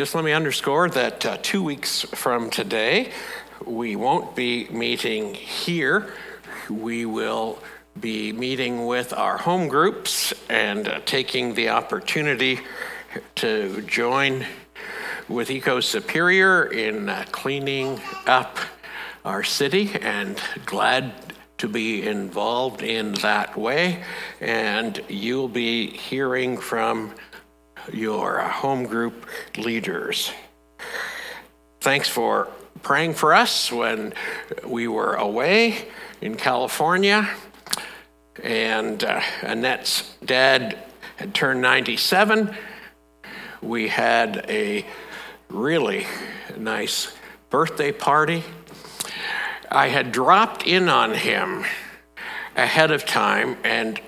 just let me underscore that uh, two weeks from today, we won't be meeting here. We will be meeting with our home groups and uh, taking the opportunity to join with Eco Superior in uh, cleaning up our city and glad to be involved in that way. And you'll be hearing from your home group leaders. Thanks for praying for us when we were away in California. And uh, Annette's dad had turned 97. We had a really nice birthday party. I had dropped in on him ahead of time and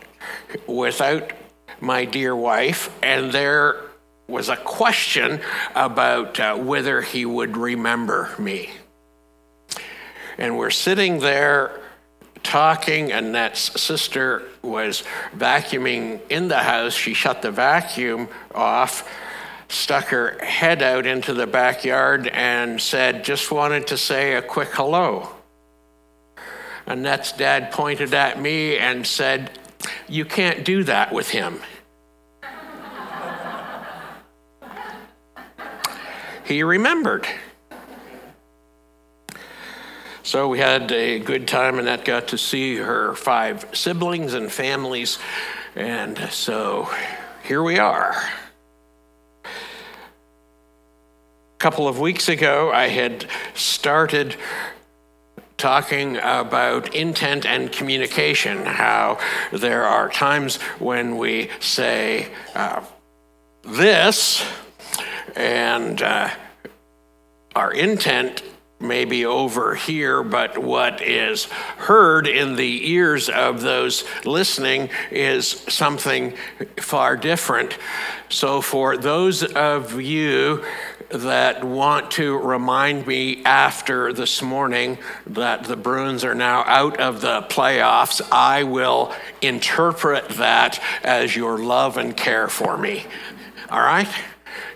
without my dear wife, and there was a question about uh, whether he would remember me. And we're sitting there talking. Annette's sister was vacuuming in the house. She shut the vacuum off, stuck her head out into the backyard, and said, Just wanted to say a quick hello. Annette's dad pointed at me and said, You can't do that with him. He remembered. So we had a good time, and that got to see her five siblings and families. And so here we are. A couple of weeks ago, I had started talking about intent and communication, how there are times when we say uh, this, and uh, our intent may be over here, but what is heard in the ears of those listening is something far different. So, for those of you that want to remind me after this morning that the Bruins are now out of the playoffs, I will interpret that as your love and care for me. All right?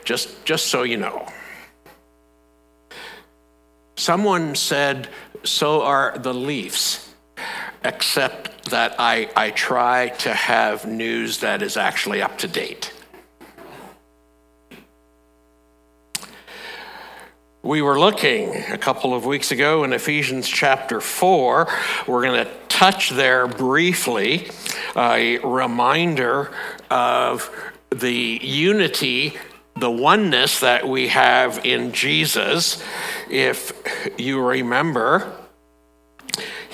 Just, just so you know. Someone said, So are the Leafs, except that I, I try to have news that is actually up to date. We were looking a couple of weeks ago in Ephesians chapter 4. We're going to touch there briefly, a reminder of the unity the oneness that we have in Jesus. If you remember,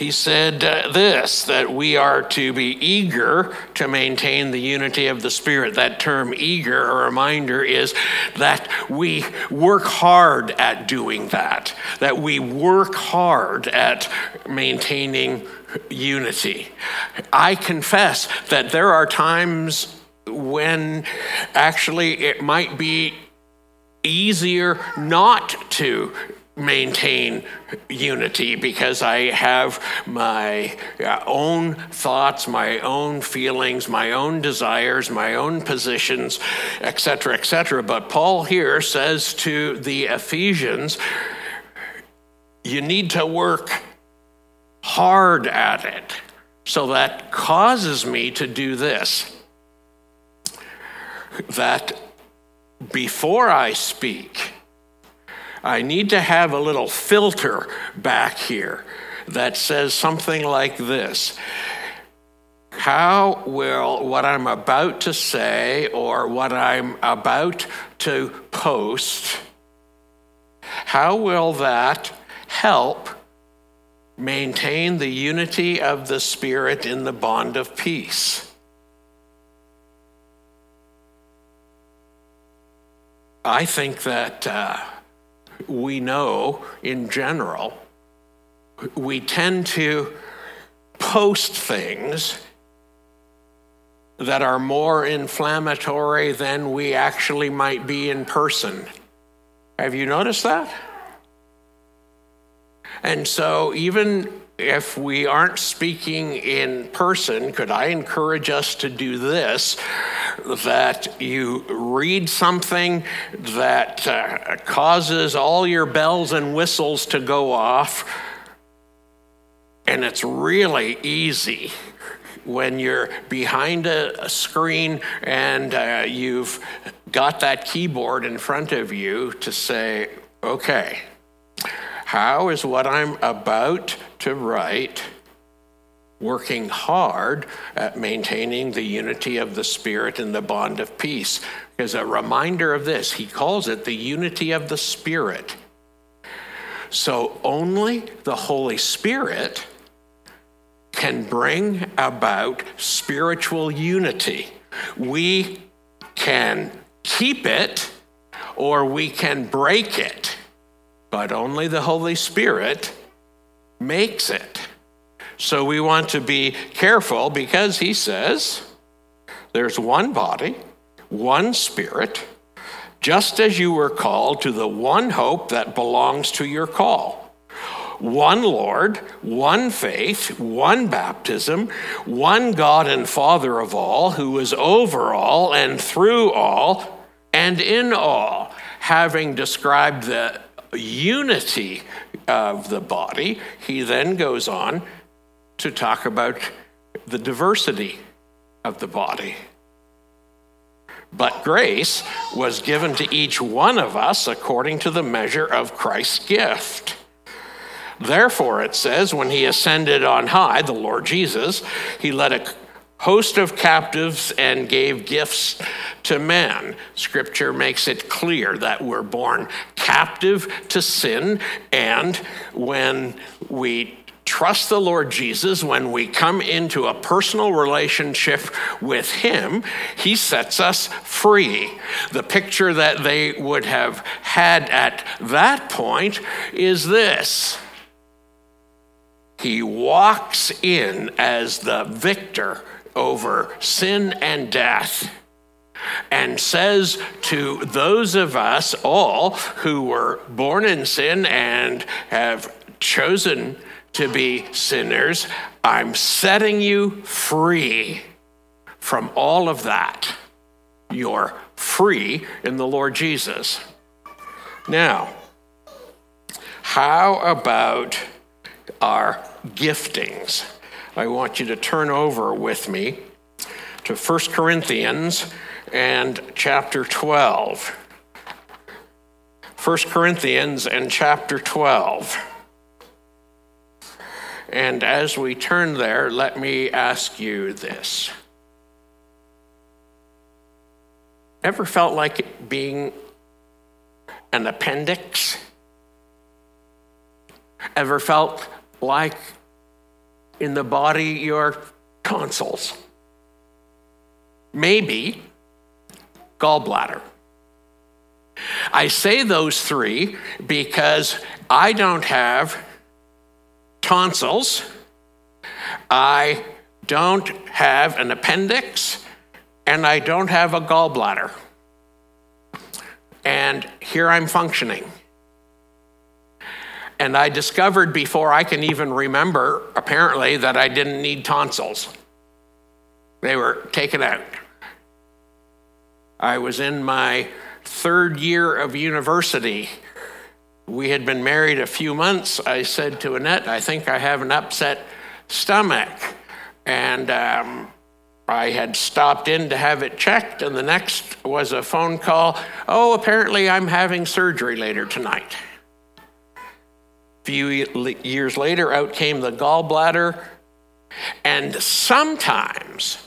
he said uh, this that we are to be eager to maintain the unity of the Spirit. That term eager, a reminder, is that we work hard at doing that, that we work hard at maintaining unity. I confess that there are times when actually it might be easier not to maintain unity because I have my uh, own thoughts, my own feelings, my own desires, my own positions, etc., etc. But Paul here says to the Ephesians, you need to work hard at it. So that causes me to do this that before I speak, I need to have a little filter back here that says something like this How will what I'm about to say or what I'm about to post, how will that help maintain the unity of the Spirit in the bond of peace? I think that uh, we know in general, we tend to post things that are more inflammatory than we actually might be in person. Have you noticed that? And so, even if we aren't speaking in person, could I encourage us to do this? That you read something that uh, causes all your bells and whistles to go off, and it's really easy when you're behind a, screen and uh, you've got that keyboard in front of you to say, okay, how is what I'm about to write working hard at maintaining the unity of the Spirit and the bond of peace? As a reminder of this, he calls it the unity of the Spirit. So only the Holy Spirit can bring about spiritual unity. We can keep it or we can break it, but only the Holy Spirit makes it. So we want to be careful because he says there's one body, one spirit, just as you were called to the one hope that belongs to your call one Lord, one faith, one baptism, one God and Father of all, who is over all and through all and in all. Having described the unity of the body, he then goes on to talk about the diversity of the body. But grace was given to each one of us according to the measure of Christ's gift. Therefore, it says, when he ascended on high, the Lord Jesus, he led a host of captives and gave gifts to men. Scripture makes it clear that we're born captive to sin, and when we trust the Lord Jesus, when we come into a personal relationship with Him, He sets us free. The picture that they would have had at that point is this he walks in as the victor over sin and death and says to those of us all who were born in sin and have chosen to be sinners, I'm setting you free from all of that. You're free in the Lord Jesus. Now, how about our giftings. I want you to turn over with me to 1 Corinthians and chapter 12. 1 Corinthians and chapter 12. And as we turn there, let me ask you this. Ever felt like being an appendix? Ever felt like in the body your tonsils. Maybe gallbladder. I say those three because I don't have tonsils, I don't have an appendix, and I don't have a gallbladder. And here I'm functioning. And I discovered before I can even remember, apparently, that I didn't need tonsils. They were taken out. I was in my third year of university. We had been married a few months. I said to Annette, I think I have an upset stomach. And um, I had stopped in to have it checked, and the next was a phone call. Oh, apparently I'm having surgery later tonight A few years later, out came the gallbladder. And sometimes,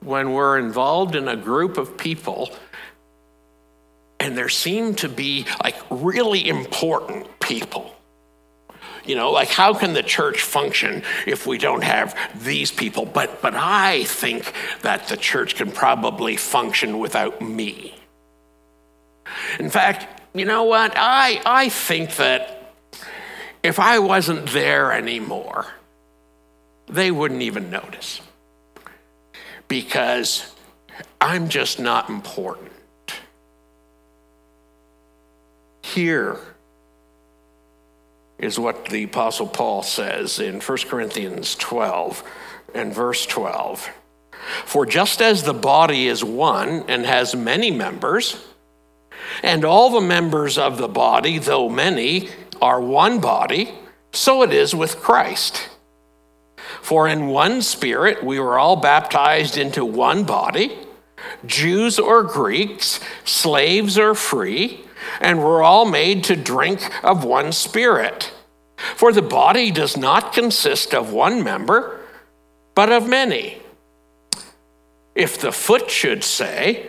when we're involved in a group of people, and there seem to be like really important people. You know, like how can the church function if we don't have these people? But but I think that the church can probably function without me. In fact, you know what? I, I think that if I wasn't there anymore, they wouldn't even notice because I'm just not important. Here is what the Apostle Paul says in 1 Corinthians 12 and verse 12. For just as the body is one and has many members, and all the members of the body, though many, are one body, so it is with Christ. For in one spirit we were all baptized into one body, Jews or Greeks, slaves or free, and were all made to drink of one spirit. For the body does not consist of one member, but of many. If the foot should say,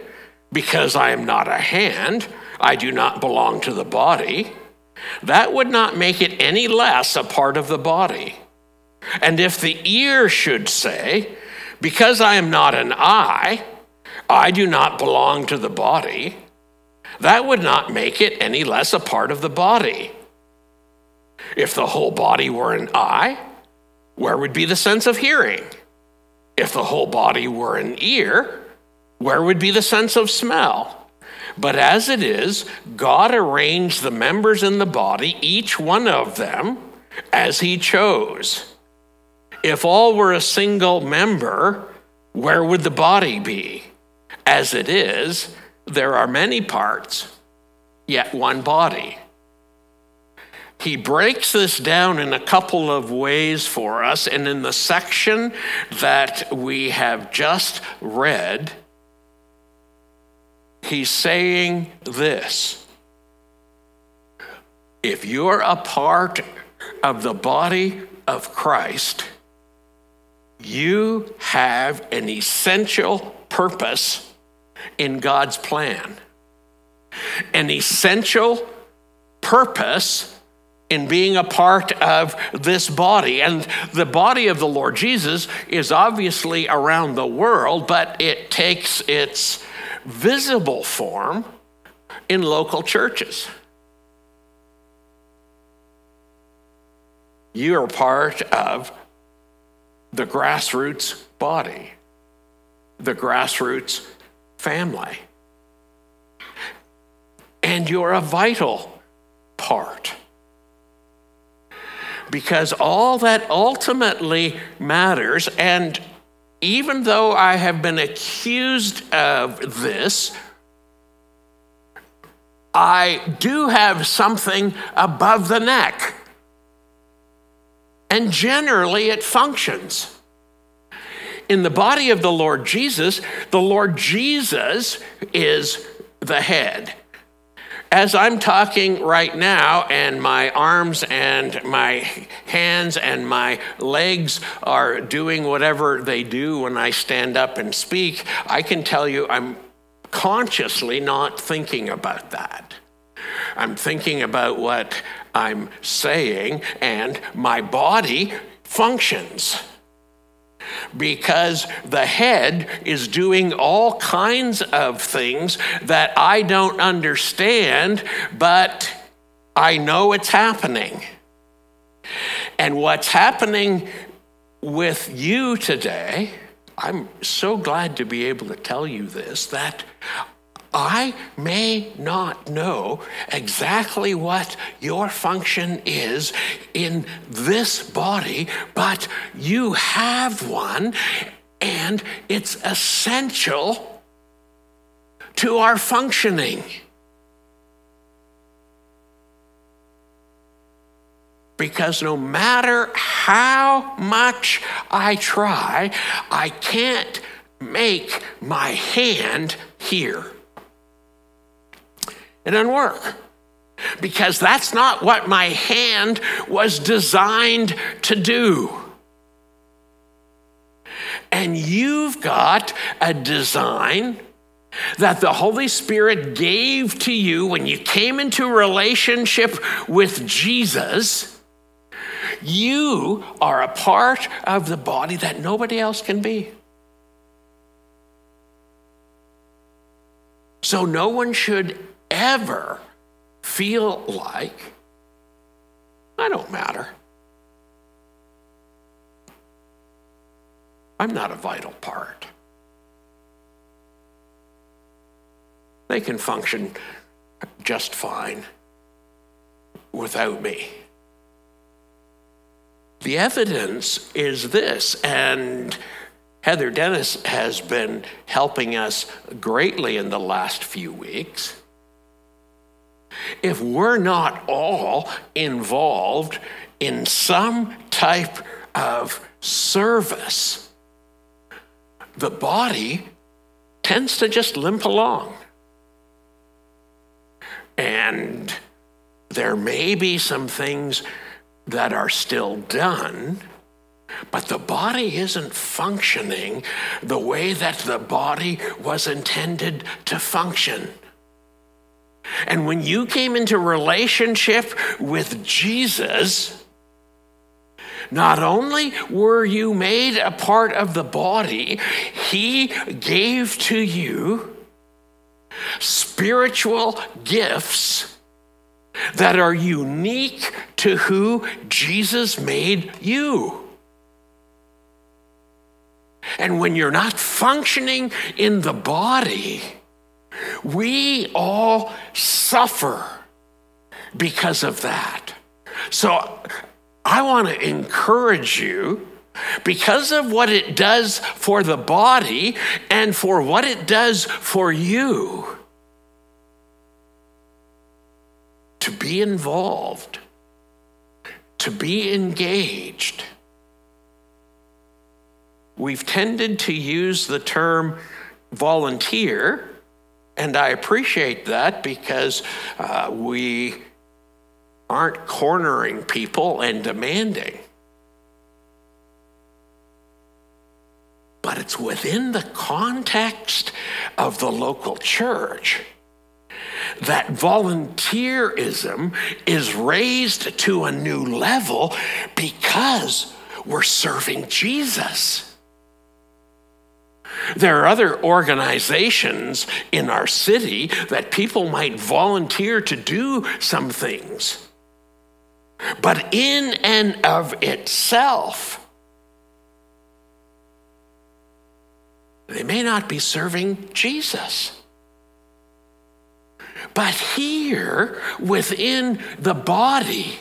Because I am not a hand, I do not belong to the body, that would not make it any less a part of the body. And if the ear should say, Because I am not an eye, I do not belong to the body, that would not make it any less a part of the body. If the whole body were an eye, where would be the sense of hearing? If the whole body were an ear, where would be the sense of smell? But as it is, God arranged the members in the body, each one of them, as He chose. If all were a single member, where would the body be? As it is, there are many parts, yet one body. He breaks this down in a couple of ways for us, and in the section that we have just read, he's saying this If you're a part of the body of Christ, you have an essential purpose in God's plan. An essential purpose in being a part of this body. And the body of the Lord Jesus is obviously around the world, but it takes its visible form in local churches. You are part of the grassroots body, the grassroots family. And you're a vital part. Because all that ultimately matters, and even though I have been accused of this, I do have something above the neck. And generally, it functions in the body of the Lord Jesus, the Lord Jesus is the head. As I'm talking right now, and my arms and my hands and my legs are doing whatever they do when I stand up and speak, I can tell you I'm consciously not thinking about that. I'm thinking about what I'm saying, and my body functions because the head is doing all kinds of things that I don't understand, but I know it's happening. And what's happening with you today, I'm so glad to be able to tell you this that I may not know exactly what your function is in this body, but you have one, and it's essential to our functioning. Because no matter how much I try, I can't make my hand hear. It doesn't work because that's not what my hand was designed to do. And you've got a design that the Holy Spirit gave to you when you came into relationship with Jesus. You are a part of the body that nobody else can be. So no one should ever feel like I don't matter. I'm not a vital part. They can function just fine without me. The evidence is this, and Heather Dennis has been helping us greatly in the last few weeks. If we're not all involved in some type of service, the body tends to just limp along. And there may be some things that are still done, but the body isn't functioning the way that the body was intended to function. And when you came into relationship with Jesus, not only were you made a part of the body, he gave to you spiritual gifts that are unique to who Jesus made you. And when you're not functioning in the body, we all suffer because of that. So I want to encourage you because of what it does for the body and for what it does for you to be involved, to be engaged. We've tended to use the term volunteer, and I appreciate that because uh, we aren't cornering people and demanding. But it's within the context of the local church that volunteerism is raised to a new level because we're serving Jesus. There are other organizations in our city that people might volunteer to do some things. But in and of itself, they may not be serving Jesus. But here, within the body,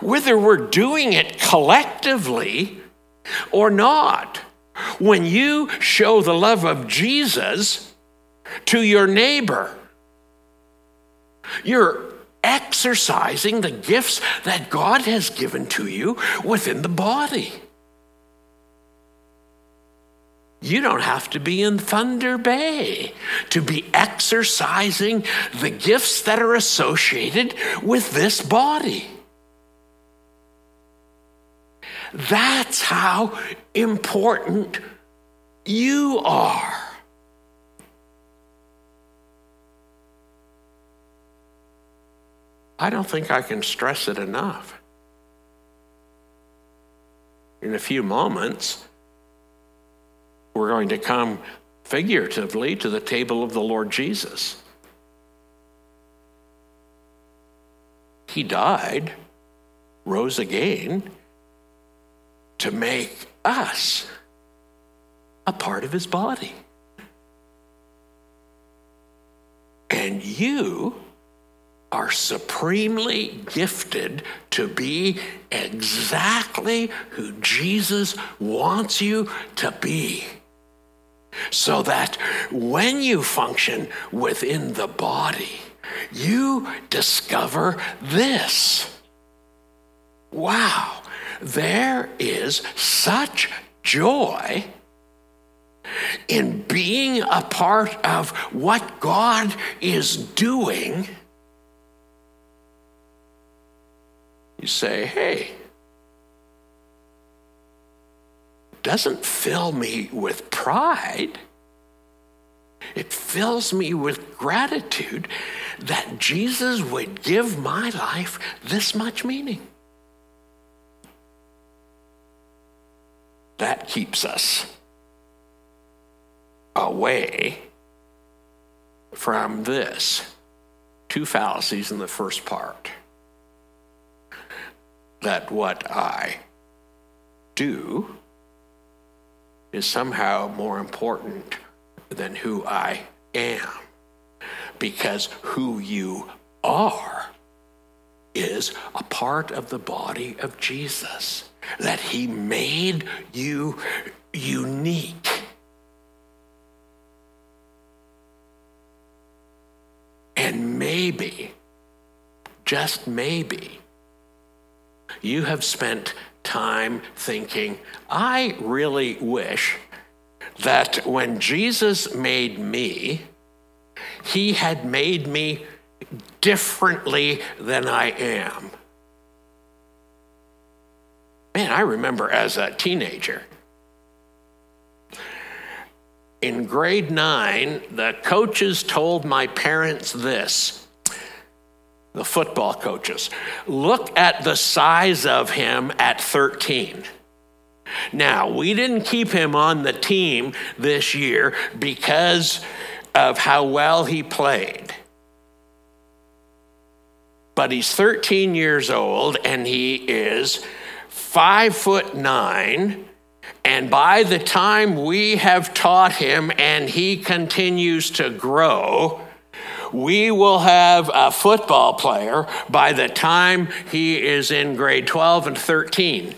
whether we're doing it collectively or not, when you show the love of Jesus to your neighbor, you're exercising the gifts that God has given to you within the body. You don't have to be in Thunder Bay to be exercising the gifts that are associated with this body. That's how important you are. I don't think I can stress it enough. In a few moments, we're going to come figuratively to the table of the Lord Jesus. He died, rose again to make us a part of his body. And you are supremely gifted to be exactly who Jesus wants you to be. So that when you function within the body, you discover this. Wow, there is such joy in being a part of what God is doing. You say, hey, doesn't fill me with pride. It fills me with gratitude that Jesus would give my life this much meaning. That keeps us away from this. Two fallacies in the first part. That what I do is somehow more important than who I am. Because who you are is a part of the body of Jesus. That He made you unique. And maybe, just maybe, you have spent time thinking, I really wish that when Jesus made me, he had made me differently than I am. Man, I remember as a teenager. In grade nine, the coaches told my parents this the football coaches look at the size of him at 13. Now, we didn't keep him on the team this year because of how well he played. But he's 13 years old and he is five foot nine. And by the time we have taught him and he continues to grow, we will have a football player by the time he is in grade 12 and 13.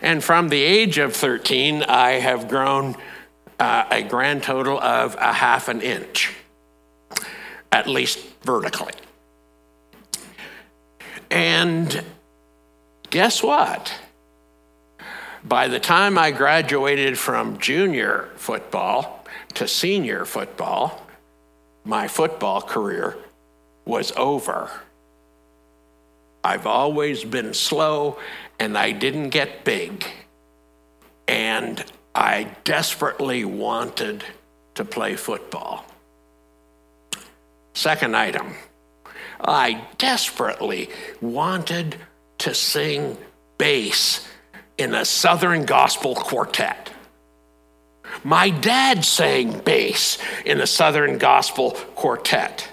And from the age of 13, I have grown uh, a grand total of a half an inch, at least vertically. And guess what? By the time I graduated from junior football to senior football, my football career was over. I've always been slow and I didn't get big. And I desperately wanted to play football. Second item, I desperately wanted to sing bass in a Southern gospel quartet. My dad sang bass in a Southern gospel quartet.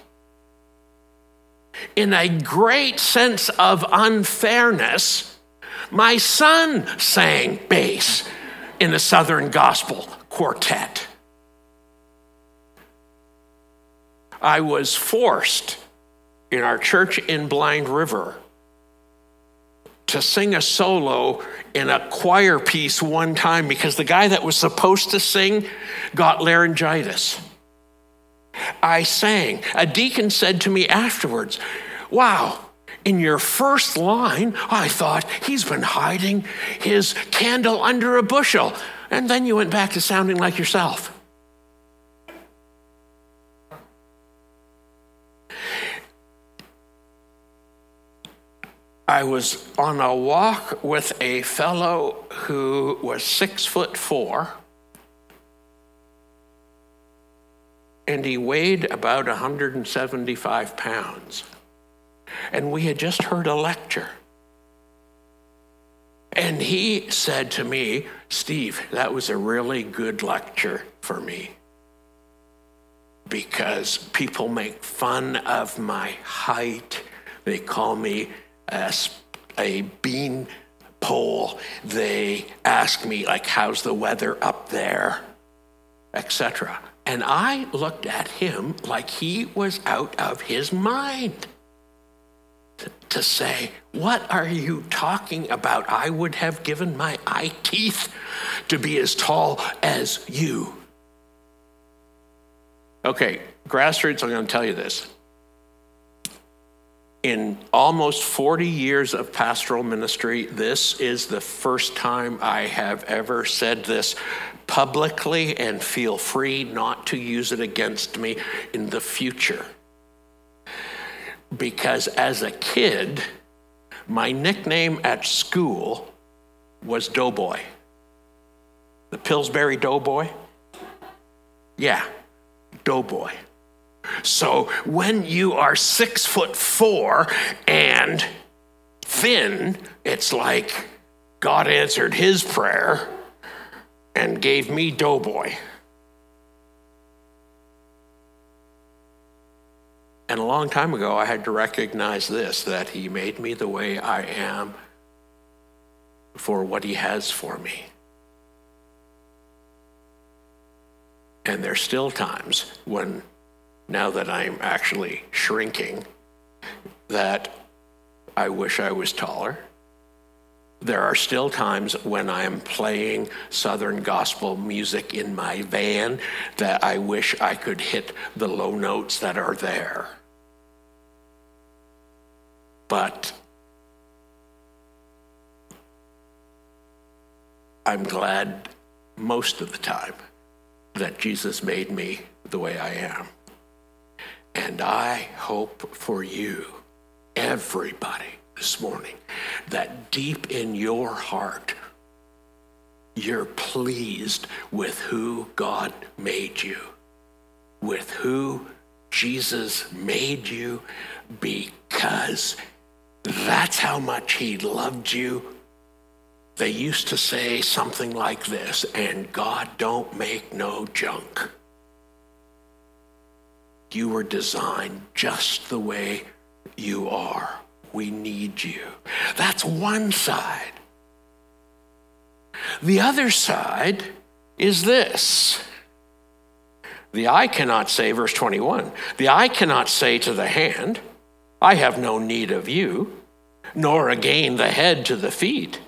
In a great sense of unfairness, my son sang bass in a Southern gospel quartet. I was forced in our church in Blind River to sing a solo in a choir piece one time because the guy that was supposed to sing got laryngitis. I sang. A deacon said to me afterwards, Wow, in your first line, I thought he's been hiding his candle under a bushel. And then you went back to sounding like yourself. I was on a walk with a fellow who was six foot four, and he weighed about 175 pounds. And we had just heard a lecture. And he said to me, Steve, that was a really good lecture for me because people make fun of my height. They call me a, a bean pole. They ask me, like, how's the weather up there, etc. And I looked at him like he was out of his mind to say, What are you talking about? I would have given my eye teeth to be as tall as you. Okay, grassroots, I'm going to tell you this. In almost 40 years of pastoral ministry, this is the first time I have ever said this publicly, and feel free not to use it against me in the future because as a kid, my nickname at school was Doughboy. The Pillsbury Doughboy? Yeah, Doughboy. So when you are six foot four and thin, it's like God answered his prayer and gave me Doughboy. And a long time ago, I had to recognize this that He made me the way I am for what He has for me. And there's still times when, now that I'm actually shrinking, that I wish I was taller. there are still times when I am playing Southern gospel music in my van that I wish I could hit the low notes that are there. But I'm glad most of the time that Jesus made me the way I am. And I hope for you, everybody, this morning that deep in your heart, you're pleased with who God made you, with who Jesus made you, because that's how much He loved you. They used to say something like this, and God don't make no junk. You were designed just the way you are. We need you. That's one side. The other side is this. The eye cannot say, verse 21, the eye cannot say to the hand, I have no need of you, nor again the head to the feet,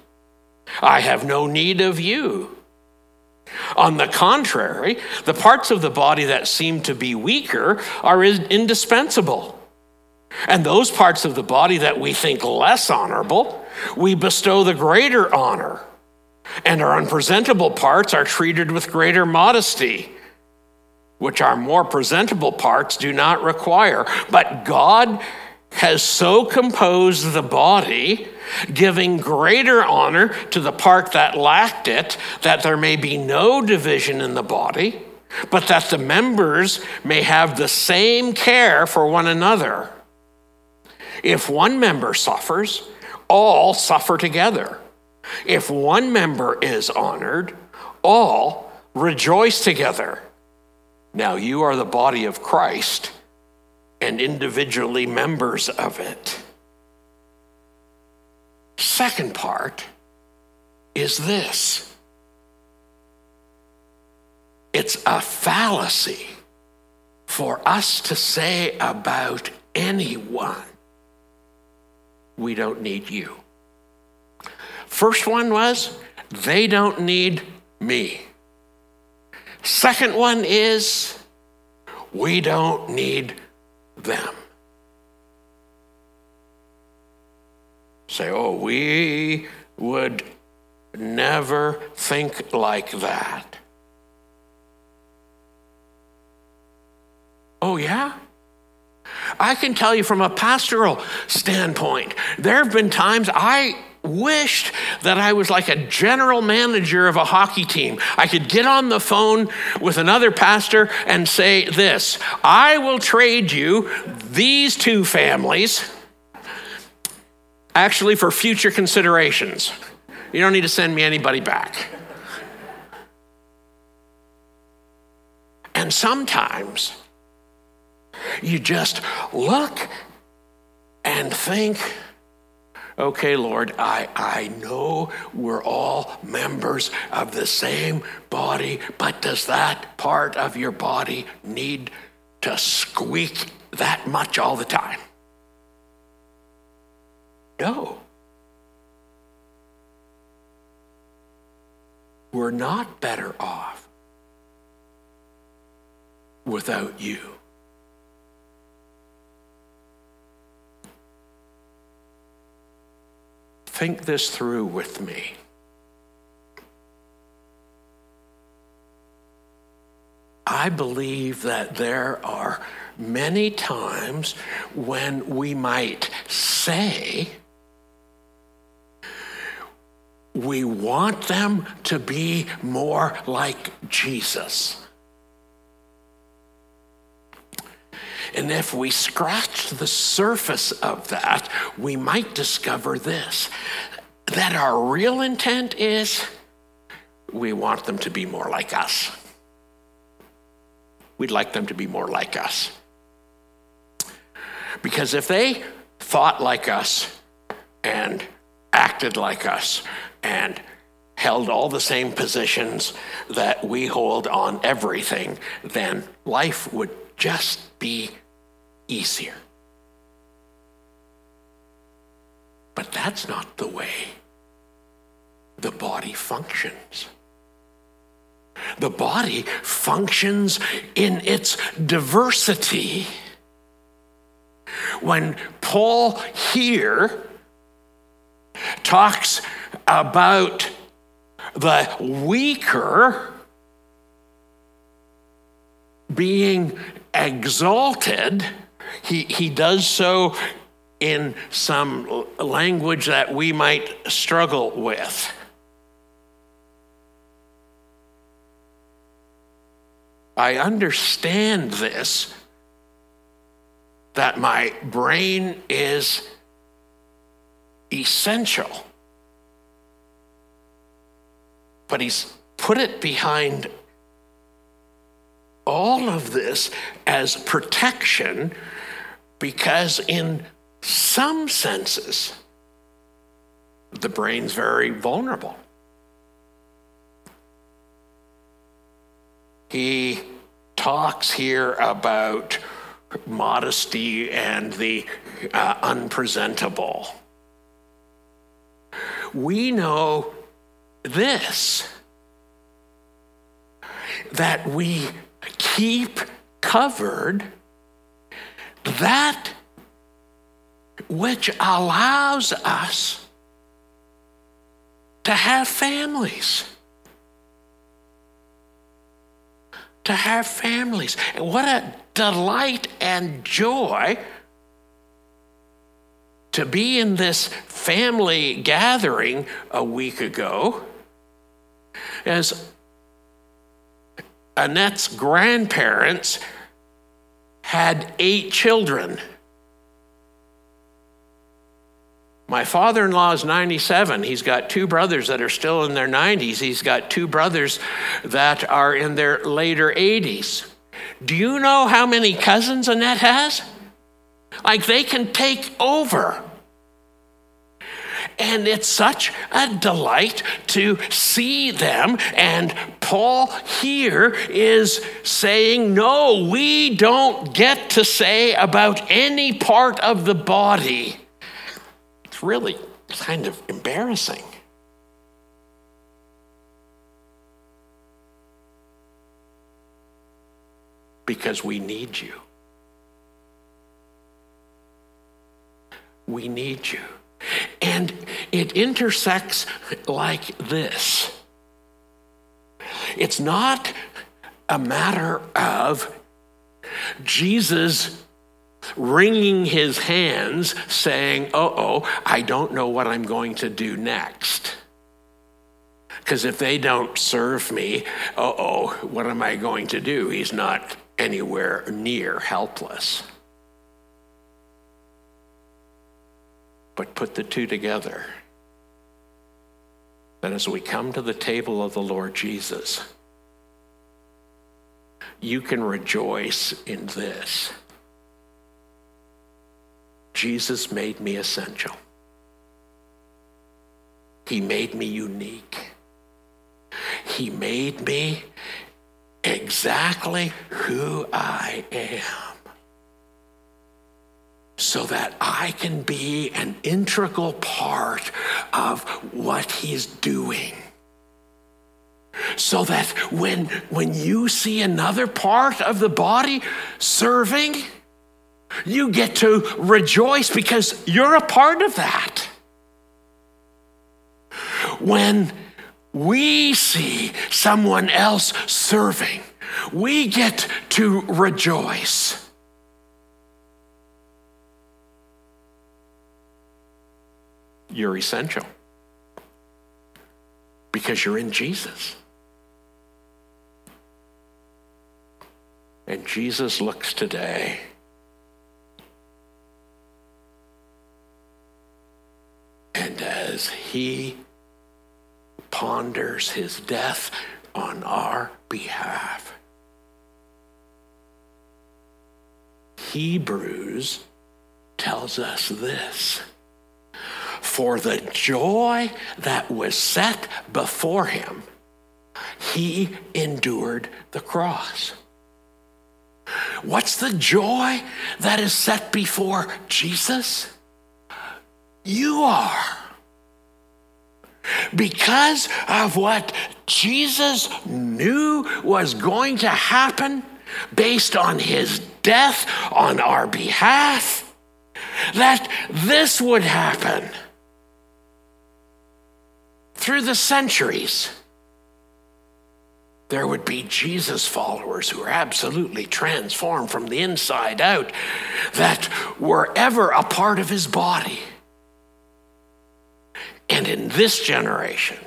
I have no need of you. On the contrary, the parts of the body that seem to be weaker are indispensable. And those parts of the body that we think less honorable, we bestow the greater honor. And our unpresentable parts are treated with greater modesty, which our more presentable parts do not require. But God has so composed the body, giving greater honor to the part that lacked it, that there may be no division in the body, but that the members may have the same care for one another. If one member suffers, all suffer together. If one member is honored, all rejoice together. Now you are the body of Christ and individually members of it. Second part is this it's a fallacy for us to say about anyone we don't need you. First one was, they don't need me. Second one is, we don't need them. Say, oh, we would never think like that. Oh, yeah? I can tell you from a pastoral standpoint, there have been times I wished that I was like a general manager of a hockey team. I could get on the phone with another pastor and say this I will trade you these two families actually for future considerations. You don't need to send me anybody back. And sometimes you just look and think, okay, Lord, I, I know we're all members of the same body, but does that part of your body need to squeak that much all the time? No. We're not better off without you. Think this through with me. I believe that there are many times when we might say, we want them to be more like Jesus. And if we scratch the surface of that, we might discover this that our real intent is we want them to be more like us. We'd like them to be more like us. Because if they thought like us and acted like us and held all the same positions that we hold on everything, then life would just be easier. But that's not the way the body functions. The body functions in its diversity. When Paul here talks about the weaker being exalted, he, he does so in some language that we might struggle with. I understand this that my brain is essential. But he's put it behind all of this as protection because, in some senses, the brain's very vulnerable. He talks here about modesty and the uh, unpresentable. We know this that we keep covered that which allows us to have families. To have families. And what a delight and joy to be in this family gathering a week ago as Annette's grandparents had eight children. My father in law is 97. He's got two brothers that are still in their 90s. He's got two brothers that are in their later 80s. Do you know how many cousins Annette has? Like they can take over. And it's such a delight to see them. And Paul here is saying, no, we don't get to say about any part of the body. It's really kind of embarrassing. Because we need you. We need you. And it intersects like this it's not a matter of Jesus wringing his hands saying, Oh, oh, I don't know what I'm going to do next. Because if they don't serve me, oh, oh, what am I going to do? He's not anywhere near helpless. But put the two together. That as we come to the table of the Lord Jesus, you can rejoice in this. Jesus made me essential. He made me unique. He made me exactly who I am so that I can be an integral part of what he's doing. So that when, when you see another part of the body serving, you get to rejoice because you're a part of that. When we see someone else serving, we get to rejoice. You're essential because you're in Jesus. And Jesus looks today and as he ponders his death on our behalf, Hebrews tells us this for the joy that was set before him, he endured the cross. What's the joy that is set before Jesus? You are. because of what Jesus knew was going to happen based on his death on our behalf, that this would happen through the centuries. There would be Jesus followers who were absolutely transformed from the inside out, that were ever a part of his body. And in this generation,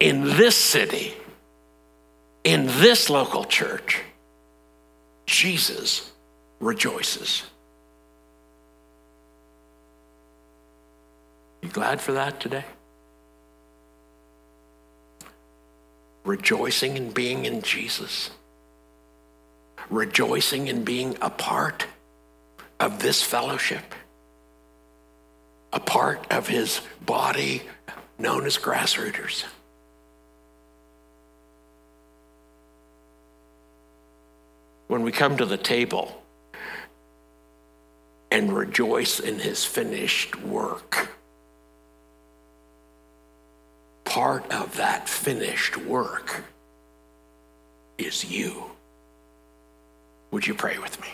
in this city, in this local church, Jesus rejoices. You glad for that today? Rejoicing in being in Jesus. Rejoicing in being a part of this fellowship. A part of his body known as grassrooters. when we come to the table and rejoice in his finished work. Part of that finished work is you. Would you pray with me?